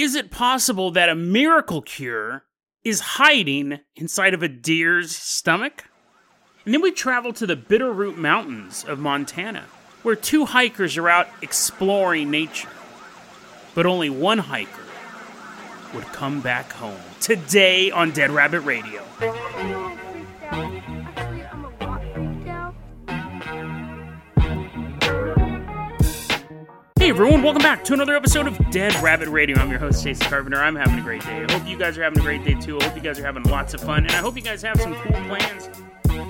is it possible that a miracle cure is hiding inside of a deer's stomach? And then we travel to the Bitterroot Mountains of Montana, where two hikers are out exploring nature. But only one hiker would come back home. Today on Dead Rabbit Radio. Hey everyone, welcome back to another episode of Dead Rabbit Radio. I'm your host, Jason Carpenter. I'm having a great day. I hope you guys are having a great day too. I hope you guys are having lots of fun, and I hope you guys have some cool plans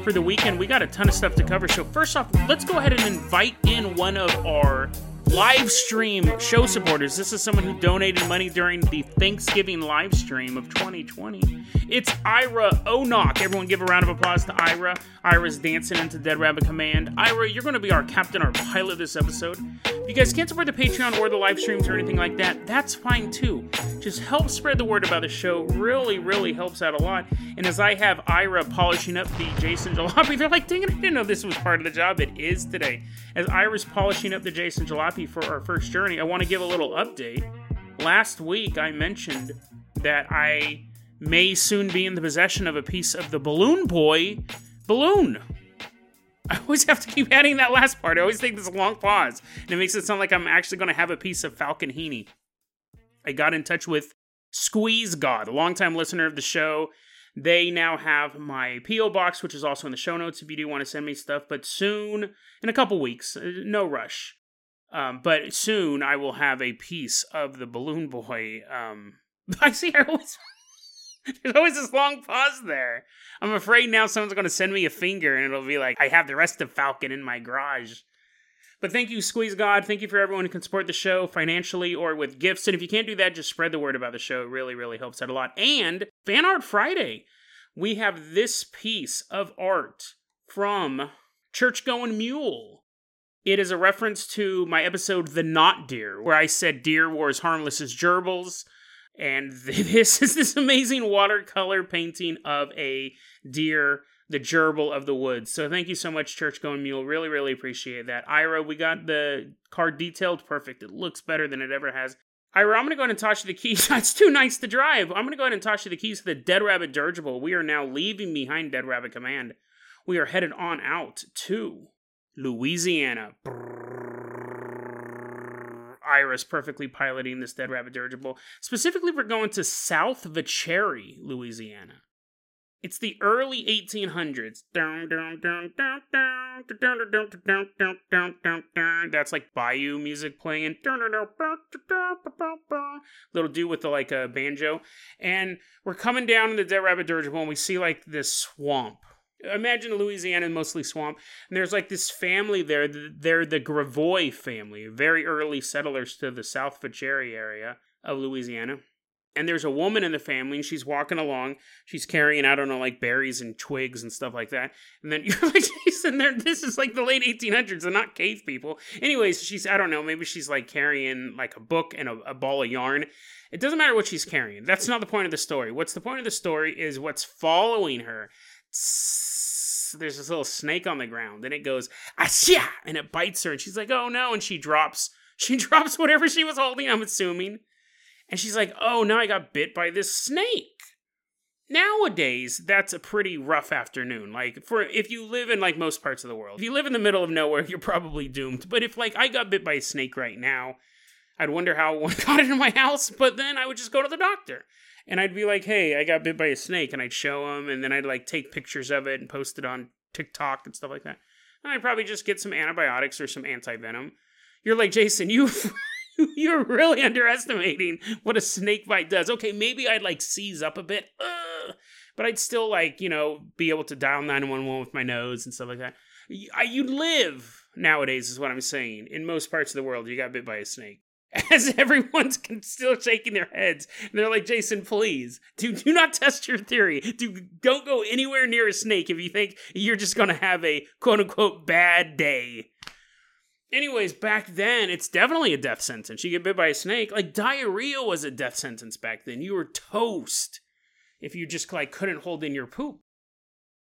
for the weekend. We got a ton of stuff to cover. So, first off, let's go ahead and invite in one of our live stream show supporters. This is someone who donated money during the Thanksgiving live stream of 2020. It's Ira Onock. Everyone give a round of applause to Ira. Ira's dancing into Dead Rabbit Command. Ira, you're going to be our captain, our pilot this episode. If you guys can't support the Patreon or the live streams or anything like that, that's fine too. Just help spread the word about the show. Really, really helps out a lot. And as I have Ira polishing up the Jason Jalopy, they're like, dang it, I didn't know this was part of the job. It is today. As Ira's polishing up the Jason Jalopy for our first journey, I want to give a little update. Last week, I mentioned that I may soon be in the possession of a piece of the Balloon Boy balloon. I always have to keep adding that last part. I always take this long pause, and it makes it sound like I'm actually going to have a piece of Falcon Heene. I got in touch with Squeeze God, a longtime listener of the show. They now have my P.O. box, which is also in the show notes if you do want to send me stuff. But soon, in a couple weeks, uh, no rush. Um, but soon I will have a piece of the Balloon Boy. Um, I see. I always there's always this long pause there. I'm afraid now someone's going to send me a finger and it'll be like I have the rest of Falcon in my garage. But thank you, Squeeze God. Thank you for everyone who can support the show financially or with gifts. And if you can't do that, just spread the word about the show. It really, really helps out a lot. And Fan Art Friday, we have this piece of art from Church Going Mule. It is a reference to my episode The Not Deer, where I said deer were as harmless as gerbils. And this is this amazing watercolor painting of a deer the gerbil of the woods. So thank you so much, Church Going Mule. Really, really appreciate that. Ira, we got the card detailed perfect. It looks better than it ever has. Ira, I'm going to go ahead and toss you the keys. That's too nice to drive. I'm going to go ahead and toss you the keys to the Dead Rabbit Dirigible. We are now leaving behind Dead Rabbit Command. We are headed on out to Louisiana. Ira's perfectly piloting this Dead Rabbit Dirigible. Specifically, we're going to South Vacherie, Louisiana. It's the early 1800s. That's like bayou music playing. Little dude with the like a banjo. And we're coming down in the Dead Rabbit Dirigible and we see like this swamp. Imagine Louisiana mostly swamp. And there's like this family there. They're the Gravois family, very early settlers to the South Vacherie area of Louisiana and there's a woman in the family and she's walking along. She's carrying i don't know like berries and twigs and stuff like that. And then you're like jason there. This is like the late 1800s they're not cave people. Anyways she's i don't know maybe she's like carrying like a book and a, a ball of yarn. It doesn't matter what she's carrying. That's not the point of the story. What's the point of the story is what's following her. There's this little snake on the ground and it goes Asya! and it bites her and she's like oh no and she drops she drops whatever she was holding i'm assuming and she's like, oh, now I got bit by this snake. Nowadays, that's a pretty rough afternoon. Like for if you live in like most parts of the world. If you live in the middle of nowhere, you're probably doomed. But if like I got bit by a snake right now, I'd wonder how one got into my house, but then I would just go to the doctor. And I'd be like, "Hey, I got bit by a snake." And I'd show him and then I'd like take pictures of it and post it on TikTok and stuff like that. And I'd probably just get some antibiotics or some anti-venom. You're like, "Jason, you You're really underestimating what a snake bite does. Okay, maybe I'd like seize up a bit, uh, but I'd still like, you know, be able to dial 911 with my nose and stuff like that. You live nowadays, is what I'm saying. In most parts of the world, you got bit by a snake. As everyone's still shaking their heads, and they're like, "Jason, please, do do not test your theory. Do don't go anywhere near a snake if you think you're just gonna have a quote unquote bad day." Anyways, back then, it's definitely a death sentence. You get bit by a snake. Like diarrhea was a death sentence back then. You were toast if you just like couldn't hold in your poop.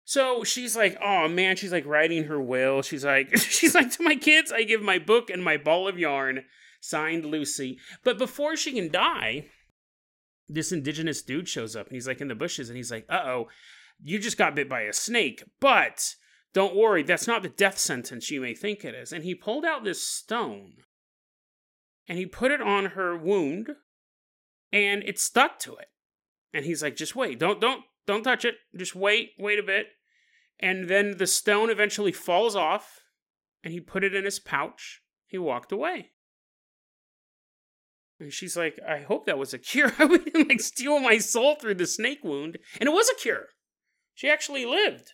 So she's like, oh man, she's like writing her will. She's like, she's like, to my kids, I give my book and my ball of yarn, signed Lucy. But before she can die, this indigenous dude shows up and he's like in the bushes and he's like, uh oh, you just got bit by a snake, but don't worry, that's not the death sentence you may think it is. And he pulled out this stone and he put it on her wound and it stuck to it. And he's like, just wait, don't, don't, don't touch it. Just wait, wait a bit. And then the stone eventually falls off and he put it in his pouch. He walked away. And she's like, I hope that was a cure. I wouldn't like steal my soul through the snake wound. And it was a cure. She actually lived.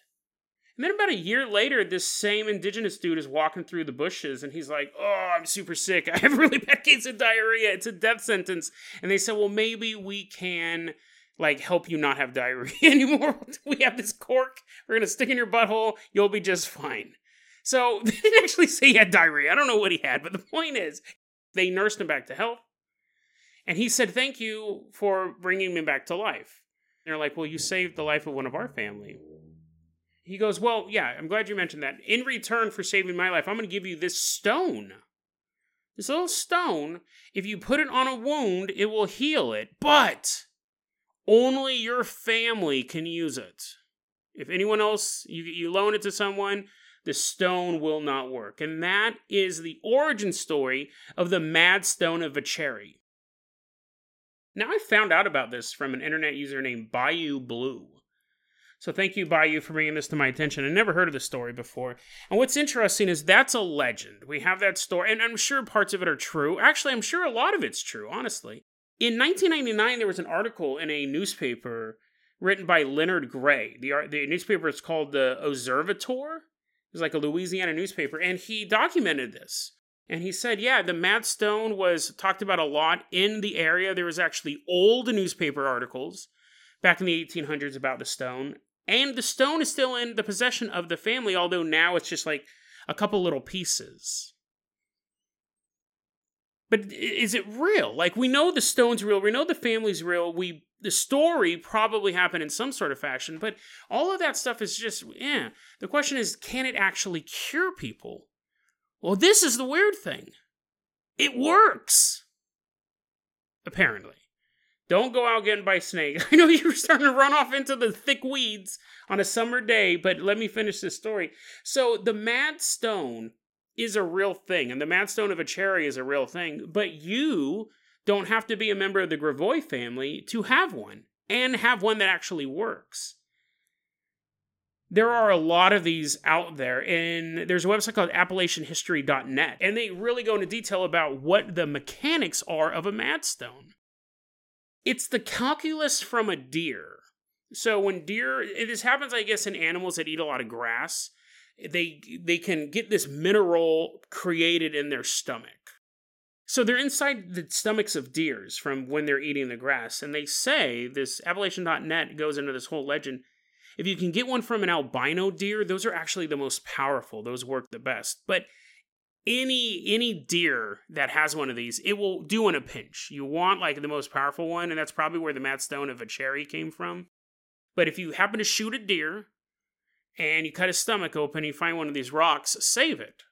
And then about a year later, this same indigenous dude is walking through the bushes and he's like, Oh, I'm super sick. I have really bad case of diarrhea. It's a death sentence. And they said, Well, maybe we can like help you not have diarrhea anymore. we have this cork. We're gonna stick in your butthole. You'll be just fine. So they didn't actually say he had diarrhea. I don't know what he had, but the point is, they nursed him back to health. And he said, Thank you for bringing me back to life. And they're like, Well, you saved the life of one of our family. He goes, Well, yeah, I'm glad you mentioned that. In return for saving my life, I'm going to give you this stone. This little stone, if you put it on a wound, it will heal it, but only your family can use it. If anyone else, you, you loan it to someone, the stone will not work. And that is the origin story of the Mad Stone of Vacherie. Now, I found out about this from an internet user named Bayou Blue. So thank you, Bayou, for bringing this to my attention. I never heard of the story before. And what's interesting is that's a legend. We have that story, and I'm sure parts of it are true. Actually, I'm sure a lot of it's true, honestly. In 1999, there was an article in a newspaper written by Leonard Gray. The, the newspaper is called the Observateur. It was like a Louisiana newspaper, and he documented this. And he said, yeah, the Mad Stone was talked about a lot in the area. There was actually old newspaper articles back in the 1800s about the stone. And the stone is still in the possession of the family, although now it's just like a couple little pieces. But is it real? Like we know the stone's real, we know the family's real, we the story probably happened in some sort of fashion, but all of that stuff is just yeah. The question is, can it actually cure people? Well, this is the weird thing. It works. Apparently. Don't go out getting by snake. I know you're starting to run off into the thick weeds on a summer day, but let me finish this story. So, the Mad Stone is a real thing, and the Mad Stone of Vacherie is a real thing, but you don't have to be a member of the Gravois family to have one, and have one that actually works there are a lot of these out there and there's a website called appalachianhistory.net and they really go into detail about what the mechanics are of a madstone it's the calculus from a deer so when deer this happens i guess in animals that eat a lot of grass they they can get this mineral created in their stomach so they're inside the stomachs of deers from when they're eating the grass and they say this appalachian.net goes into this whole legend if you can get one from an albino deer, those are actually the most powerful. Those work the best. But any any deer that has one of these, it will do in a pinch. You want like the most powerful one, and that's probably where the Mad Stone of Vacherie came from. But if you happen to shoot a deer and you cut his stomach open, you find one of these rocks, save it.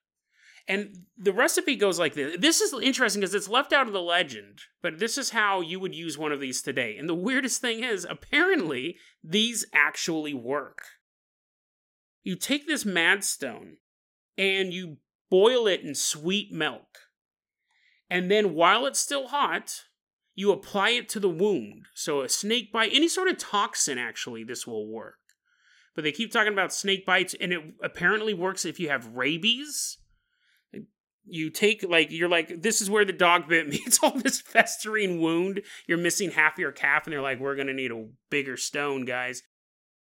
And the recipe goes like this. This is interesting because it's left out of the legend, but this is how you would use one of these today. And the weirdest thing is, apparently, these actually work. You take this madstone and you boil it in sweet milk. And then while it's still hot, you apply it to the wound. So a snake bite, any sort of toxin, actually, this will work. But they keep talking about snake bites, and it apparently works if you have rabies you take like you're like this is where the dog bit me it's all this festering wound you're missing half your calf and they're like we're gonna need a bigger stone guys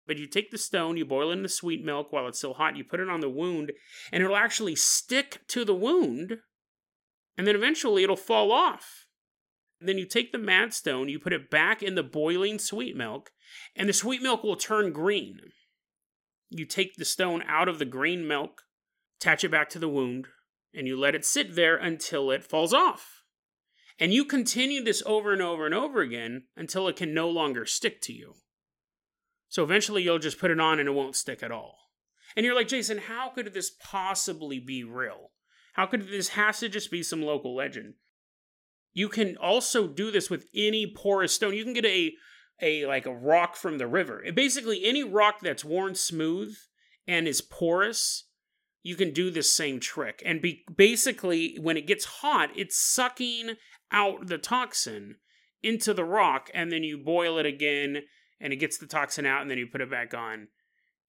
but you take the stone you boil it in the sweet milk while it's still hot you put it on the wound and it'll actually stick to the wound and then eventually it'll fall off then you take the mad stone you put it back in the boiling sweet milk and the sweet milk will turn green you take the stone out of the green milk attach it back to the wound and you let it sit there until it falls off. And you continue this over and over and over again until it can no longer stick to you. So eventually you'll just put it on and it won't stick at all. And you're like, Jason, how could this possibly be real? How could this has to just be some local legend? You can also do this with any porous stone. You can get a a like a rock from the river. Basically, any rock that's worn smooth and is porous, you can do this same trick. And be, basically, when it gets hot, it's sucking out the toxin into the rock, and then you boil it again, and it gets the toxin out, and then you put it back on,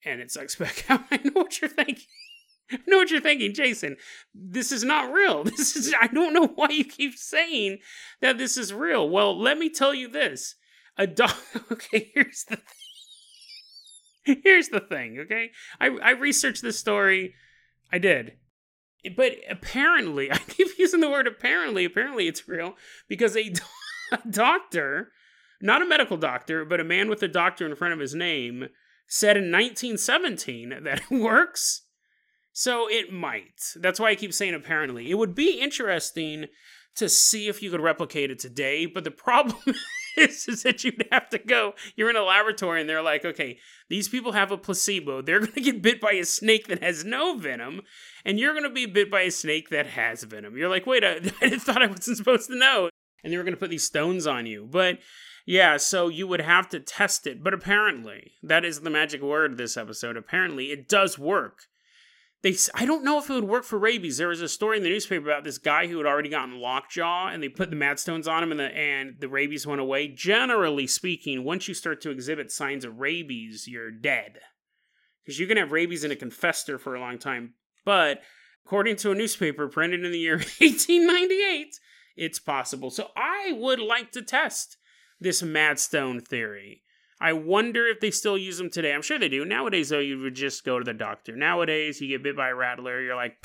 and it sucks back out. I know what you're thinking. I know what you're thinking, Jason. This is not real. This is I don't know why you keep saying that this is real. Well, let me tell you this. A dog Okay, here's the thing. Here's the thing, okay? I I researched this story. I did. But apparently, I keep using the word apparently. Apparently, it's real because a, do- a doctor, not a medical doctor, but a man with a doctor in front of his name, said in 1917 that it works so it might. That's why I keep saying apparently. It would be interesting to see if you could replicate it today, but the problem is, is that you'd have to go. You're in a laboratory and they're like, okay, these people have a placebo. They're going to get bit by a snake that has no venom, and you're going to be bit by a snake that has venom. You're like, wait, I, I thought I wasn't supposed to know. And they were going to put these stones on you. But yeah, so you would have to test it. But apparently, that is the magic word this episode. Apparently, it does work they I don't know if it would work for rabies. There was a story in the newspaper about this guy who had already gotten lockjaw, and they put the madstones on him, and the and the rabies went away. Generally speaking, once you start to exhibit signs of rabies, you're dead because you can have rabies in a confessor for a long time. But according to a newspaper printed in the year 1898, it's possible. So I would like to test this madstone theory. I wonder if they still use them today. I'm sure they do. Nowadays, though, you would just go to the doctor. Nowadays, you get bit by a rattler, you're like,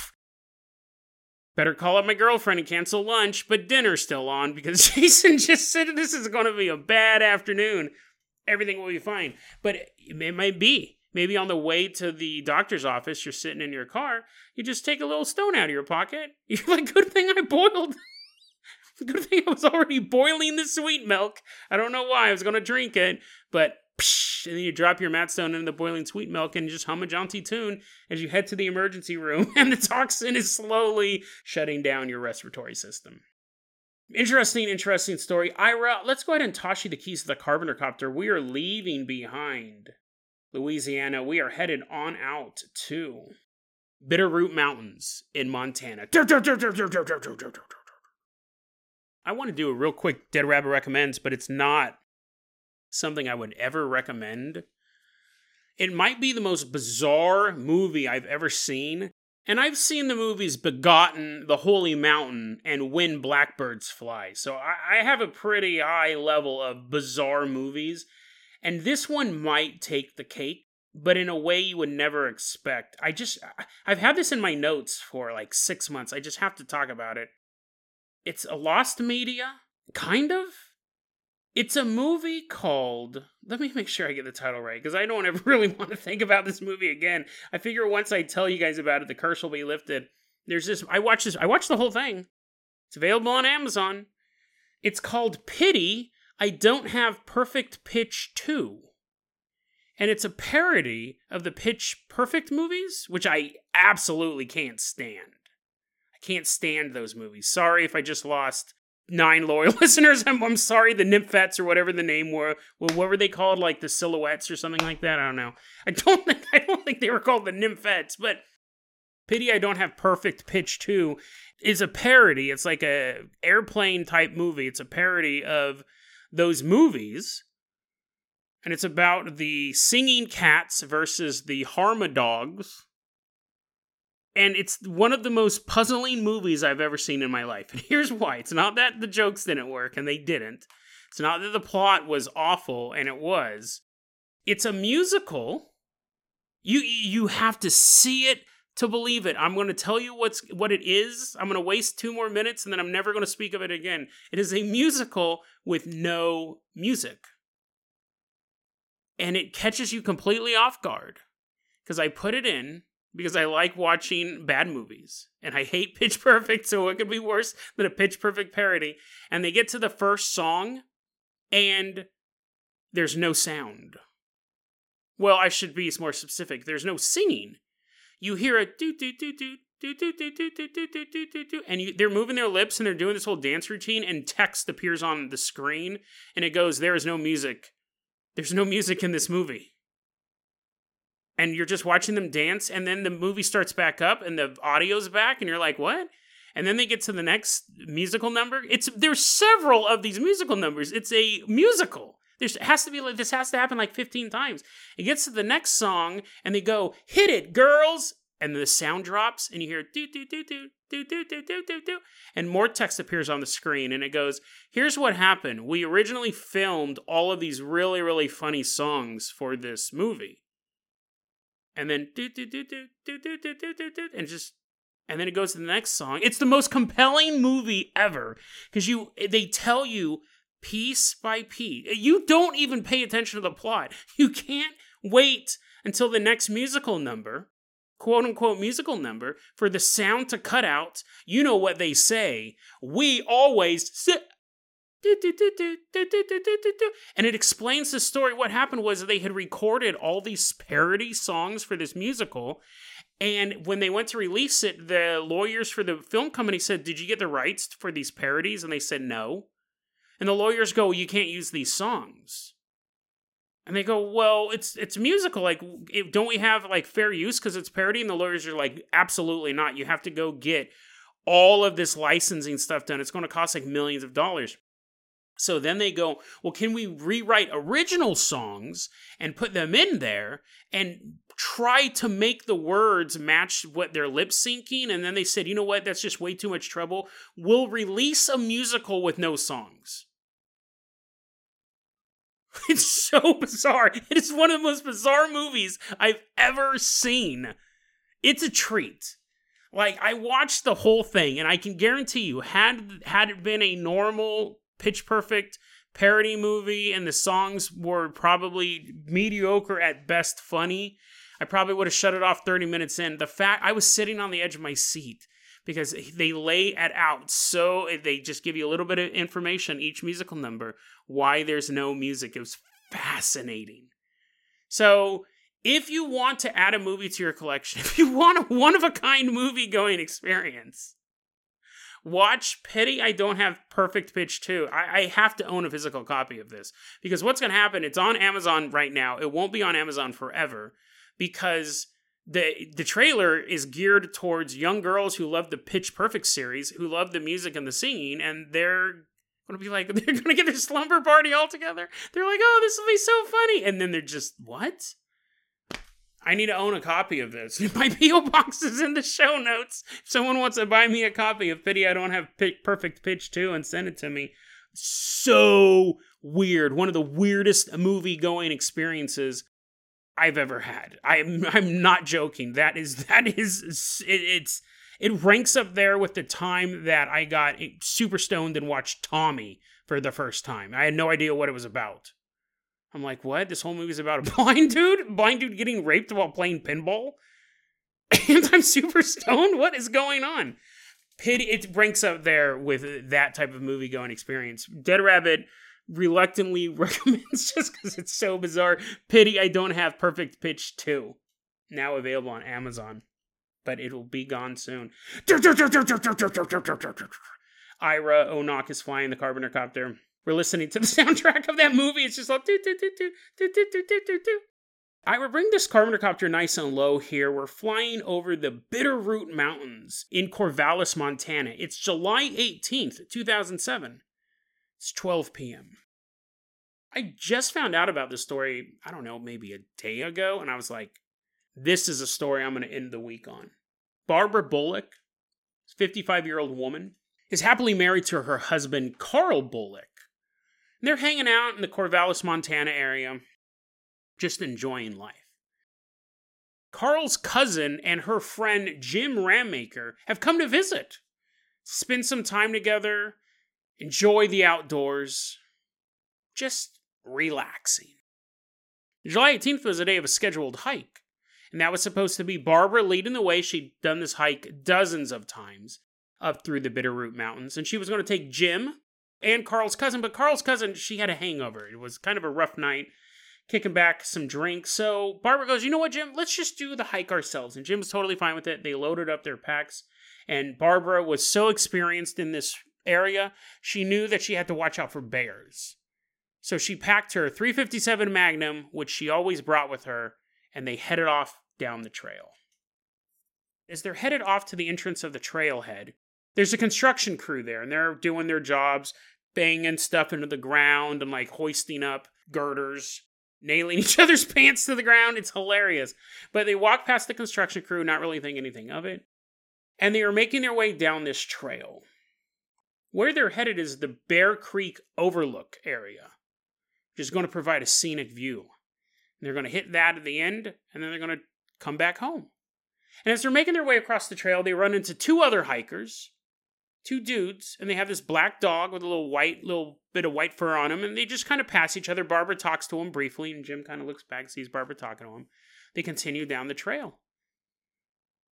better call up my girlfriend and cancel lunch, but dinner's still on because Jason just said this is going to be a bad afternoon. Everything will be fine. But it, might be. Maybe on the way to the doctor's office, you're sitting in your car, you just take a little stone out of your pocket. You're like, good thing I boiled. Good thing I was already boiling the sweet milk. I don't know why I was going to drink it, but psh, and then you drop your madstone into the boiling sweet milk and just hum a jaunty tune as you head to the emergency room, and the toxin is slowly shutting down your respiratory system. Interesting, interesting story. Ira, let's go ahead and toss you the keys to the Carpenter Copter. We are leaving behind Louisiana. We are headed on out to Bitterroot Mountains in Montana. I want to do a real quick Dead Rabbit recommends, but it's not something I would ever recommend. It might be the most bizarre movie I've ever seen, and I've seen the movies Begotten, The Holy Mountain, and When Blackbirds Fly. So I, have a pretty high level of bizarre movies, and this one might take the cake, but in a way you would never expect. I just, I've had this in my notes for like six months. I just have to talk about it. It's a lost media, kind of. It's a movie called. Let me make sure I get the title right because I don't ever really want to think about this movie again. I figure once I tell you guys about it, the curse will be lifted. There's this. I watched this. I watched the whole thing. It's available on Amazon. It's called Pity. I don't have Perfect Pitch 2. And it's a parody of the Pitch Perfect movies, which I absolutely can't stand can't stand those movies. Sorry if I just lost nine loyal listeners. I'm, I'm sorry, the Nymphets or whatever the name were. Well, what were they called? Like the Silhouettes or something like that? I don't know. I don't think I don't think they were called the Nymphets, but pity I don't have perfect pitch two is a parody. It's like a airplane type movie. It's a parody of those movies. And it's about the singing cats versus the Harmadogs and it's one of the most puzzling movies I've ever seen in my life. And here's why it's not that the jokes didn't work, and they didn't. It's not that the plot was awful, and it was. It's a musical. You you have to see it to believe it. I'm going to tell you what's what it is. I'm going to waste two more minutes and then I'm never going to speak of it again. It is a musical with no music. And it catches you completely off guard because I put it in because I like watching bad movies and I hate Pitch Perfect, so it could be worse than a Pitch Perfect parody. And they get to the first song and there's no sound. Well, I should be more specific. There's no singing. You hear a doot doot doot doot do do do do do do do do do do and you, they're moving their lips and they're doing this whole dance routine and text appears on the screen and it goes there is no music there's no music in this movie and you're just watching them dance and then the movie starts back up and the audio's back and you're like what? And then they get to the next musical number. It's there's several of these musical numbers. It's a musical. There's has to be like this has to happen like 15 times. It gets to the next song and they go hit it girls! And the sound drops and you hear do do do do do do do do do do and more text appears on the screen and it goes here's what happened. We originally filmed all of these really really funny songs for this movie and then do do do do do do do do do and just and then it goes to the next song it's the most compelling movie ever because you they tell you piece by piece you don't even pay attention to the plot you can't wait until the next musical number quote unquote musical number for the sound to cut out. You know what they say. We always sit. And it explains the story. What happened was they had recorded all these parody songs for this musical. And when they went to release it, the lawyers for the film company said, Did you get the rights for these parodies? And they said, No. And the lawyers go, You can't use these songs. And they go, well, it's it's musical. Like, don't we have like fair use because it's parody? And the lawyers are like, absolutely not. You have to go get all of this licensing stuff done. It's going to cost like millions of dollars. So then they go, well, can we rewrite original songs and put them in there and try to make the words match what they're lip syncing? And then they said, you know what? That's just way too much trouble. We'll release a musical with no songs. It's so bizarre. It is one of the most bizarre movies I've ever seen. It's a treat. Like I watched the whole thing, and I can guarantee you, had had it been a normal Pitch Perfect parody movie, and the songs were probably mediocre at best, funny, I probably would have shut it off 30 minutes in. The fact I was sitting on the edge of my seat because they lay it out so they just give you a little bit of information each musical number why there's no music. It was fascinating. So if you want to add a movie to your collection if you want a one of a kind movie going experience watch pity i don't have perfect pitch 2 I, I have to own a physical copy of this because what's going to happen it's on amazon right now it won't be on amazon forever because the the trailer is geared towards young girls who love the Pitch Perfect series, who love the music and the singing, and they're gonna be like they're gonna get their slumber party all together. They're like, oh, this will be so funny, and then they're just what? I need to own a copy of this. My PO box is in the show notes. If someone wants to buy me a copy of Pity I Don't Have Perfect Pitch 2 and send it to me. So weird. One of the weirdest movie going experiences I've ever had. I'm I'm not joking. That is that is it, it's it ranks up there with the time that I got super stoned and watched Tommy for the first time. I had no idea what it was about. I'm like, what? This whole movie's about a blind dude, blind dude getting raped while playing pinball, and I'm super stoned. What is going on? Pity. It ranks up there with that type of movie going experience. Dead Rabbit reluctantly recommends just because it's so bizarre. Pity I don't have Perfect Pitch 2 now available on Amazon, but it'll be gone soon. Ira Onock is flying the Carpenter copter. We're listening to the soundtrack of that movie. It's just like do do do do do do do do do do. Ira, bring this Carpenter copter nice and low here. We're flying over the Bitterroot Mountains in Corvallis, Montana. It's July 18th, 2007. It's 12 p.m. I just found out about this story, I don't know, maybe a day ago, and I was like, this is a story I'm going to end the week on. Barbara Bolick, 55 year old woman, is happily married to her husband, Carl Bolick. And they're hanging out in the Corvallis, Montana area, just enjoying life. Carl's cousin and her friend Jim Ramaker have come to visit, spend some time together, enjoy the outdoors, just relaxing. July 18th was a day of a scheduled hike, and that was supposed to be Barbara leading the way. She'd done this hike dozens of times up through the Bitterroot Mountains, and she was going to take Jim and Carl's cousin, but Carl's cousin, she had a hangover. It was kind of a rough night. kicking back some drinks. So Barbara goes, You know what, Jim? Let's just do the hike ourselves. And Jim's totally fine with it. They loaded up their packs. And Barbara was so experienced in this area, she knew that she had to watch out for bears. So she packed her 357 Magnum, which she always brought with her, and they headed off down the trail. As they're headed off to the entrance of the trailhead, there's a construction crew there, and they're doing their jobs, banging stuff into the ground and like hoisting up girders, nailing each other's pants to the ground. It's hilarious. But they walk past the construction crew, not really thinking anything of it. And they are making their way down this trail. Where they're headed is the Bear Creek Overlook area, which is going to provide a scenic view. And they're going to hit that at the end, and then they're going to come back home. And as they're making their way across the trail, they run into two other hikers two dudes, and they have this black dog with a little white, little bit of white fur on him, and they just kind of pass each other. Barbara talks to him briefly, and Jim kind of looks back, sees Barbara talking to him. They continue down the trail.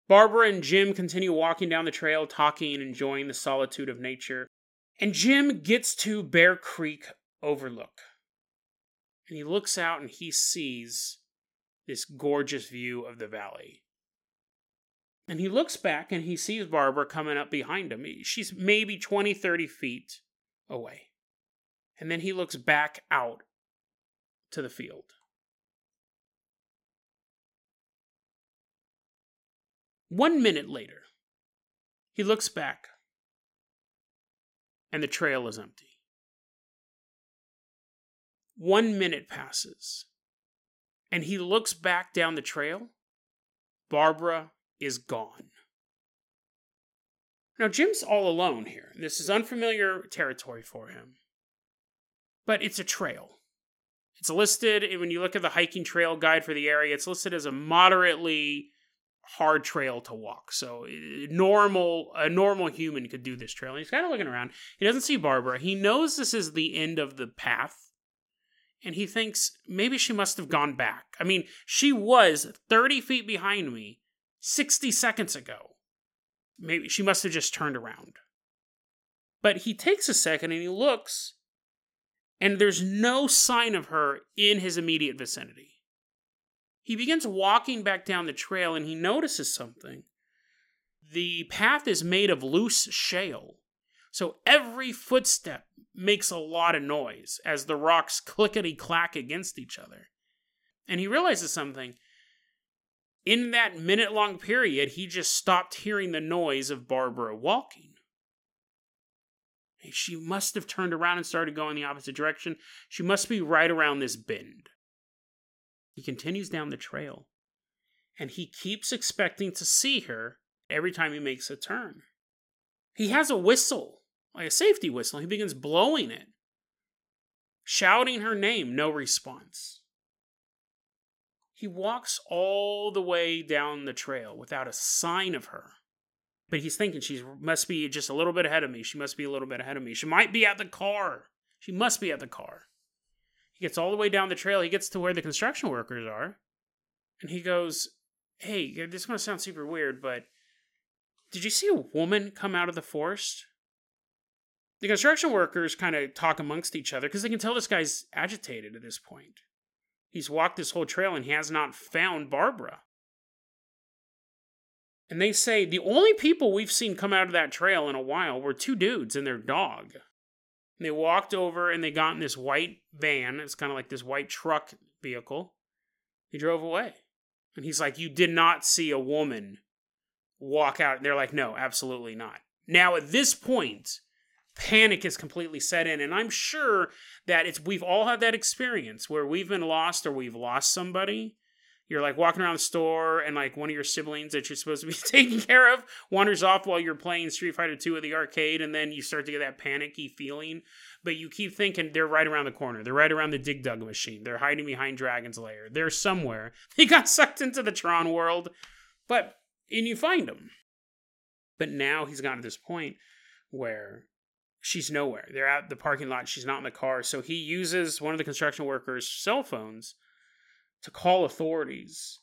Barbara and Jim continue walking down the trail, talking and enjoying the solitude of nature. And Jim gets to Bear Creek Overlook. And he looks out and he sees this gorgeous view of the valley. And he looks back and he sees Barbara coming up behind him. She's maybe 20, 30 feet away. And then he looks back out to the field. One minute later, he looks back and the trail is empty. One minute passes and he looks back down the trail. Barbara is gone. Now, Jim's all alone here. This is unfamiliar territory for him. But it's a trail. It's listed, when you look at the hiking trail guide for the area, it's listed as a moderately hard trail to walk. So normal a normal human could do this trail. And he's kind of looking around. He doesn't see Barbara. He knows this is the end of the path. And he thinks maybe she must have gone back. I mean, she was 30 feet behind me 60 seconds ago. Maybe she must have just turned around. But he takes a second and he looks, and there's no sign of her in his immediate vicinity. He begins walking back down the trail and he notices something. The path is made of loose shale, so every footstep makes a lot of noise as the rocks clickety clack against each other. And he realizes something in that minute long period, he just stopped hearing the noise of Barbara walking. She must have turned around and started going the opposite direction. She must be right around this bend. He continues down the trail, and he keeps expecting to see her every time he makes a turn. He has a whistle, like a safety whistle. He begins blowing it, shouting her name, no response. He walks all the way down the trail without a sign of her. But he's thinking she must be just a little bit ahead of me. She must be a little bit ahead of me. She might be at the car. She must be at the car. He gets all the way down the trail. He gets to where the construction workers are. And he goes, Hey, this is going to sound super weird, but did you see a woman come out of the forest? The construction workers kind of talk amongst each other because they can tell this guy's agitated at this point. He's walked this whole trail and he has not found Barbara. And they say the only people we've seen come out of that trail in a while were two dudes and their dog. And they walked over and they got in this white van. It's kind of like this white truck vehicle. He drove away. And he's like, You did not see a woman walk out. And they're like, No, absolutely not. Now, at this point, panic is completely set in. And i'm sure that it's we've all had that experience where we've been lost or we've lost somebody. You're like walking around the store and like one of your siblings that you're supposed to be taking care of wanders off while you're playing street fighter 2 at the arcade and then you start to get that panicky feeling. But you keep thinking they're right around the corner. They're right around the dig dug machine. They're hiding behind dragon's lair. They're somewhere. They got sucked into the tron world. But and you find them but now he's gotten to this point where she's nowhere. They're at the parking lot. She's not in the car. So he uses one of the construction workers' cell phones to call authorities.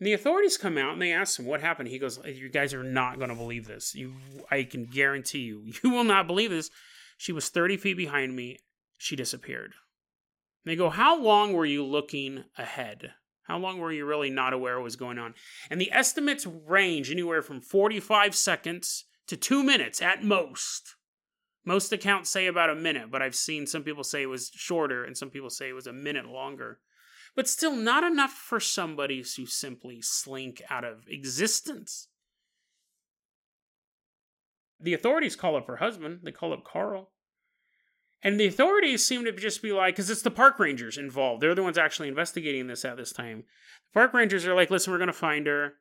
And the authorities come out and they ask him what happened. He goes, "You guys are not going to believe this. You, I can guarantee you, you will not believe this. She was 30 feet behind me. She disappeared." They go, How long were you looking ahead? How long were you really not aware what was going on? And the estimates range anywhere from 45 seconds to two minutes at most. Most accounts say about a minute, but I've seen some people say it was shorter and some people say it was a minute longer. But still, not enough for somebody to simply slink out of existence. The authorities call up her husband, they call up Carl. And the authorities seem to just be like, because it's the park rangers involved. They're the ones actually investigating this at this time. The park rangers are like, listen, we're going to find her.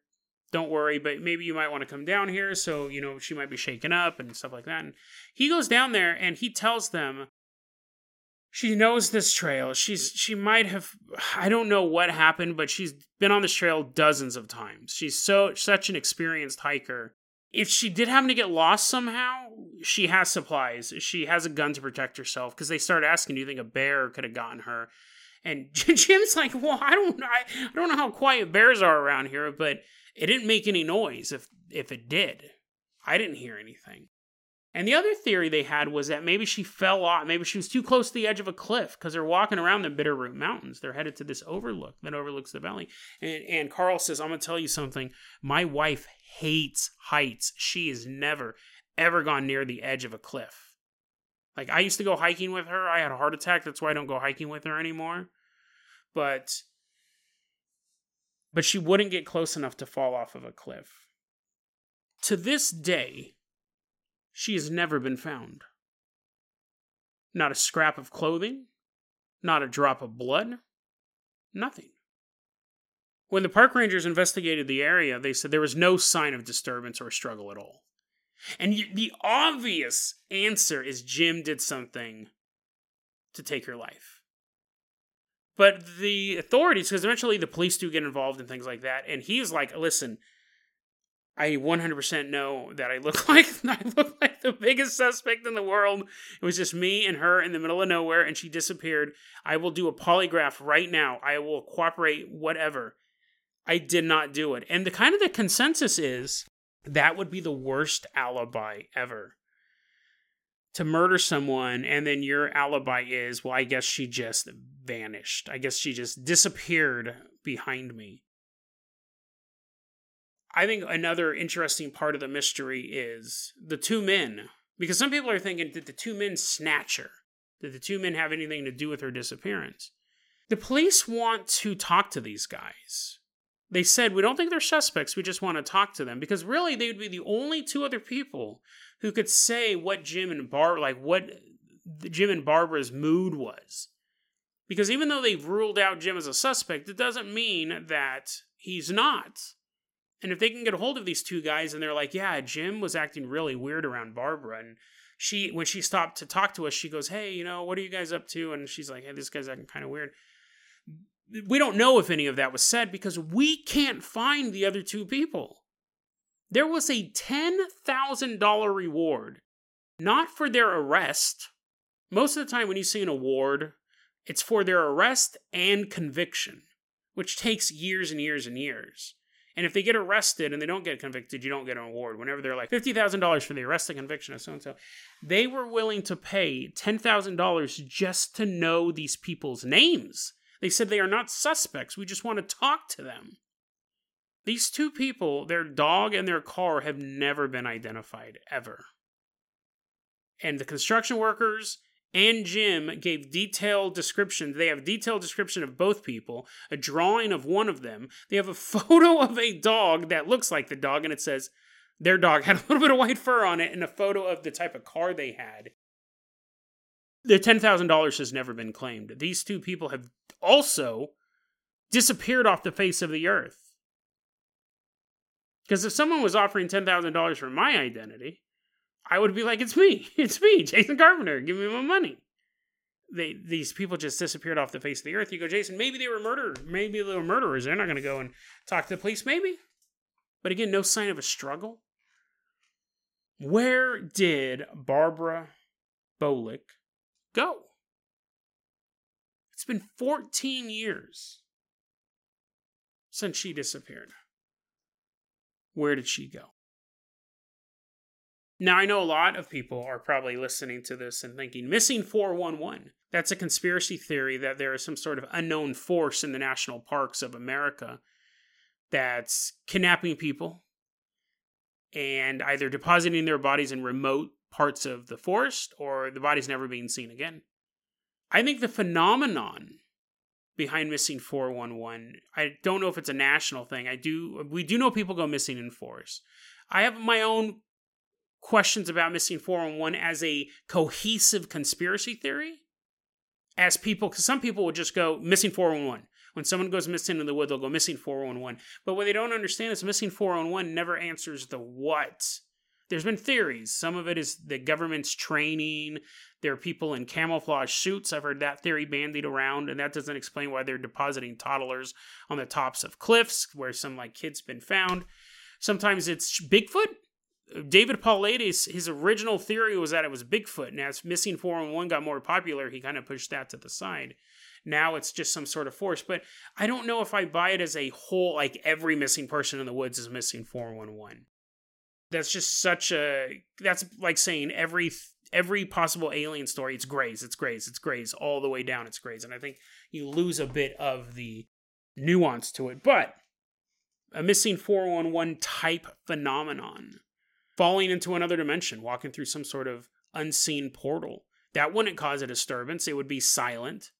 Don't worry, but maybe you might want to come down here. So, you know, she might be shaken up and stuff like that. And he goes down there and he tells them she knows this trail. She's she might have I don't know what happened, but she's been on this trail dozens of times. She's so such an experienced hiker if she did happen to get lost somehow, she has supplies. She has a gun to protect herself because they start asking, "Do you think a bear could have gotten her?" And Jim's like, "Well, I don't, I, I don't know how quiet bears are around here, but it didn't make any noise. If if it did, I didn't hear anything." And the other theory they had was that maybe she fell off. Maybe she was too close to the edge of a cliff because they're walking around the Bitterroot Mountains. They're headed to this overlook that overlooks the valley. And, and Carl says, I'm going to tell you something. My wife hates heights. She has never, ever gone near the edge of a cliff. Like, I used to go hiking with her. I had a heart attack. That's why I don't go hiking with her anymore. But. But she wouldn't get close enough to fall off of a cliff. To this day, she has never been found. Not a scrap of clothing, not a drop of blood, nothing. When the park rangers investigated the area, they said there was no sign of disturbance or struggle at all. And the obvious answer is Jim did something to take her life. But the authorities, because eventually the police do get involved in things like that, and he's like, listen, I 100% know that I look like I look like the biggest suspect in the world. It was just me and her in the middle of nowhere, and she disappeared. I will do a polygraph right now. I will cooperate, whatever. I did not do it. And the kind of the consensus is that would be the worst alibi ever. To murder someone, and then your alibi is, well, I guess she just vanished. I guess she just disappeared behind me. I think another interesting part of the mystery is the two men. Because some people are thinking, did the two men snatch her? Did the two men have anything to do with her disappearance? The police want to talk to these guys. They said, we don't think they're suspects, we just want to talk to them. Because really, they would be the only two other people who could say what Jim and Bar like what Jim and Barbara's mood was. Because even though they've ruled out Jim as a suspect, it doesn't mean that he's not. And if they can get a hold of these two guys and they're like, yeah, Jim was acting really weird around Barbara. And she, when she stopped to talk to us, she goes, hey, you know, what are you guys up to? And she's like, hey, this guy's acting kind of weird. We don't know if any of that was said because we can't find the other two people. There was a $10,000 reward, not for their arrest. Most of the time, when you see an award, it's for their arrest and conviction, which takes years and years and years. And if they get arrested and they don't get convicted, you don't get an award. Whenever they're like $50,000 for the arrest and conviction of so and so, they were willing to pay $10,000 just to know these people's names. They said they are not suspects. We just want to talk to them. These two people, their dog and their car, have never been identified, ever. And the construction workers and Jim gave detailed descriptions. They have detailed description of both people, a drawing of one of them. They have a photo of a dog that looks like the dog, and it says their dog had a little bit of white fur on it, and a photo of the type of car they had. The $10,000 has never been claimed. These two people have also disappeared off the face of the earth. Because if someone was offering $10,000 for my identity, I would be like, it's me, it's me, Jason Carpenter, give me my money. They these people just disappeared off the face of the earth. You go, Jason, maybe they were murdered. Maybe they were murderers. They're not going to go and talk to the police. Maybe, but again, no sign of a struggle. Where did Barbara Bolick go? It's been 14 years since she disappeared. Where did she go? Now, I know a lot of people are probably listening to this and thinking, missing 411. That's a conspiracy theory that there is some sort of unknown force in the national parks of America that's kidnapping people and either depositing their bodies in remote parts of the forest or the body's never being seen again. I think the phenomenon behind missing 411 i don't know if it's a national thing. I do we do know people go missing in forests. I have my own questions about missing 411 as a cohesive conspiracy theory as people because some people will just go missing 411 when someone goes missing in the wood they'll go missing 411 but what they don't understand is missing 411 never answers the what there's been theories. Some of it is the government's training. There are people in camouflage suits. I've heard that theory bandied around and that doesn't explain why they're depositing toddlers on the tops of cliffs where some like kids been found. Sometimes it's bigfoot. David Paulides, his original theory was that it was Bigfoot, and as Missing 411 got more popular, he kind of pushed that to the side. Now it's just some sort of force, but I don't know if I buy it as a whole, like every missing person in the woods is missing 411. That's just such a, that's like saying every every possible alien story, it's Greys, it's Greys, it's Greys, all the way down, it's Greys. And I think you lose a bit of the nuance to it. But a missing 411 type phenomenon falling into another dimension, walking through some sort of unseen portal. That wouldn't cause a disturbance, it would be silent.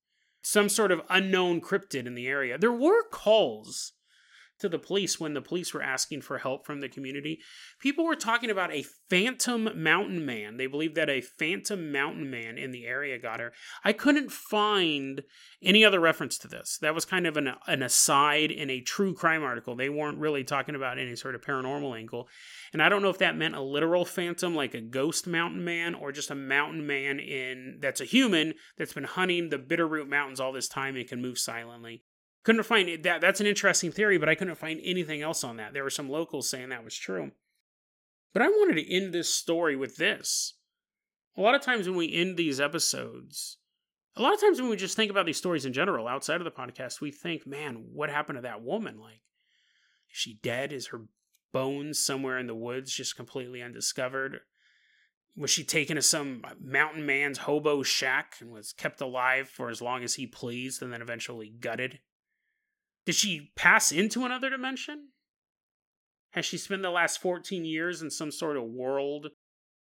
Some sort of unknown cryptid in the area. There were calls to the police when the police were asking for help from the community. People were talking about a phantom mountain man. They believed that a phantom mountain man in the area got her. I couldn't find any other reference to this. That was kind of an, an aside in a true crime article. They weren't really talking about any sort of paranormal angle. And I don't know if that meant a literal phantom like a ghost mountain man or just a mountain man in that's a human that's been hunting the Bitterroot Mountains all this time and can move silently. Couldn't find it. that. That's an interesting theory, but I couldn't find anything else on that. There were some locals saying that was true. But I wanted to end this story with this. A lot of times when we end these episodes, a lot of times when we just think about these stories in general outside of the podcast, we think, man, what happened to that woman? Like, is she dead? Is her bones somewhere in the woods just completely undiscovered? Was she taken to some mountain man's hobo shack and was kept alive for as long as he pleased and then eventually gutted? Did she pass into another dimension? Has she spent the last 14 years in some sort of world,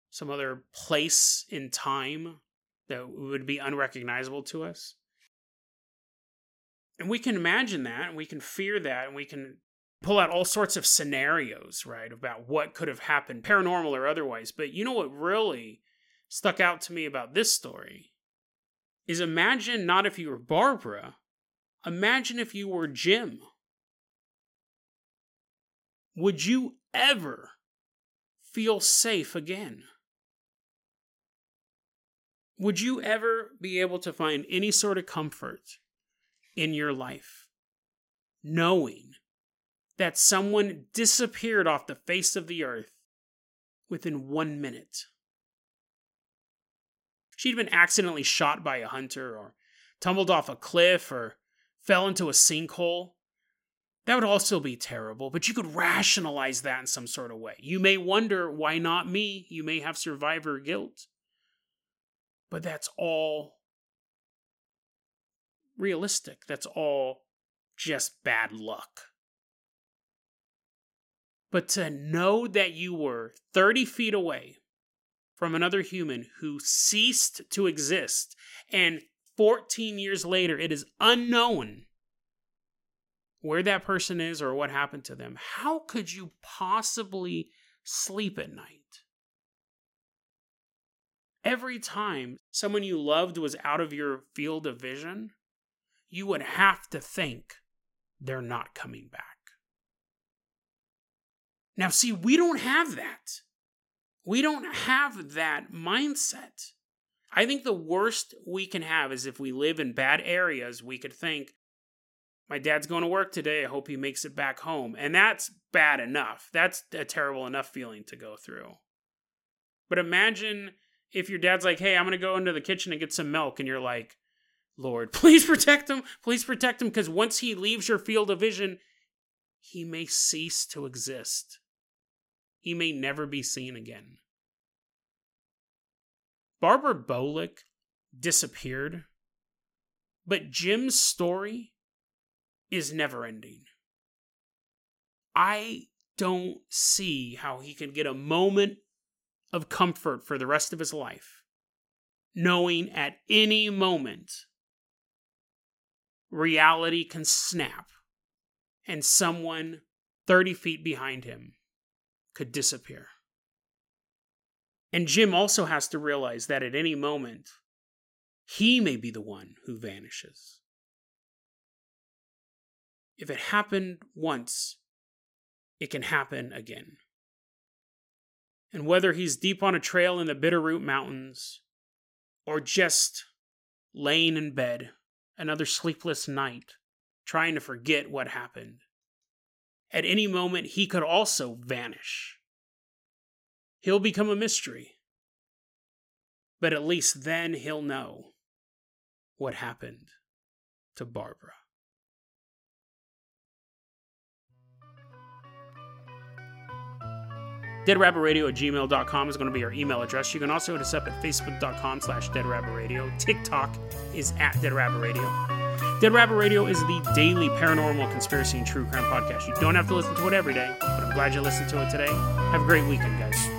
some other place in time that would be unrecognizable to us? And we can imagine that, and we can fear that, and we can pull out all sorts of scenarios, right, about what could have happened, paranormal or otherwise. But you know what really stuck out to me about this story is imagine not if you were Barbara, Imagine if you were Jim. Would you ever feel safe again? Would you ever be able to find any sort of comfort in your life knowing that someone disappeared off the face of the earth within one minute? She'd been accidentally shot by a hunter or tumbled off a cliff or fell into a sinkhole, that would also be terrible, but you could rationalize that in some sort of way. You may wonder, why not me? You may have survivor guilt. But that's all realistic. That's all just bad luck. But to know that you were 30 feet away from another human who ceased to exist and 14 years later, it is unknown where that person is or what happened to them. How could you possibly sleep at night? Every time someone you loved was out of your field of vision, you would have to think they're not coming back. Now, see, we don't have that. We don't have that mindset. I think the worst we can have is if we live in bad areas, we could think, my dad's going to work today. I hope he makes it back home. And that's bad enough. That's a terrible enough feeling to go through. But imagine if your dad's like, hey, I'm going to go into the kitchen and get some milk. And you're like, Lord, please protect him. Please protect him. Because once he leaves your field of vision, he may cease to exist. He may never be seen again. Barbara Bolick disappeared, but Jim's story is never ending. I don't see how he can get a moment of comfort for the rest of his life, knowing at any moment reality can snap and someone 30 feet behind him could disappear. And Jim also has to realize that at any moment, he may be the one who vanishes. If it happened once, it can happen again. And whether he's deep on a trail in the Bitterroot Mountains, or just laying in bed another sleepless night, trying to forget what happened, at any moment he could also vanish. He'll become a mystery. But at least then he'll know what happened to Barbara. deadrabbitradio at gmail.com is going to be our email address. You can also hit us up at facebook.com slash deadrabbitradio. TikTok is at deadrabbitradio. Dead Rabbit Radio is the daily paranormal conspiracy and true crime podcast. You don't have to listen to it every day, but I'm glad you listened to it today. Have a great weekend, guys.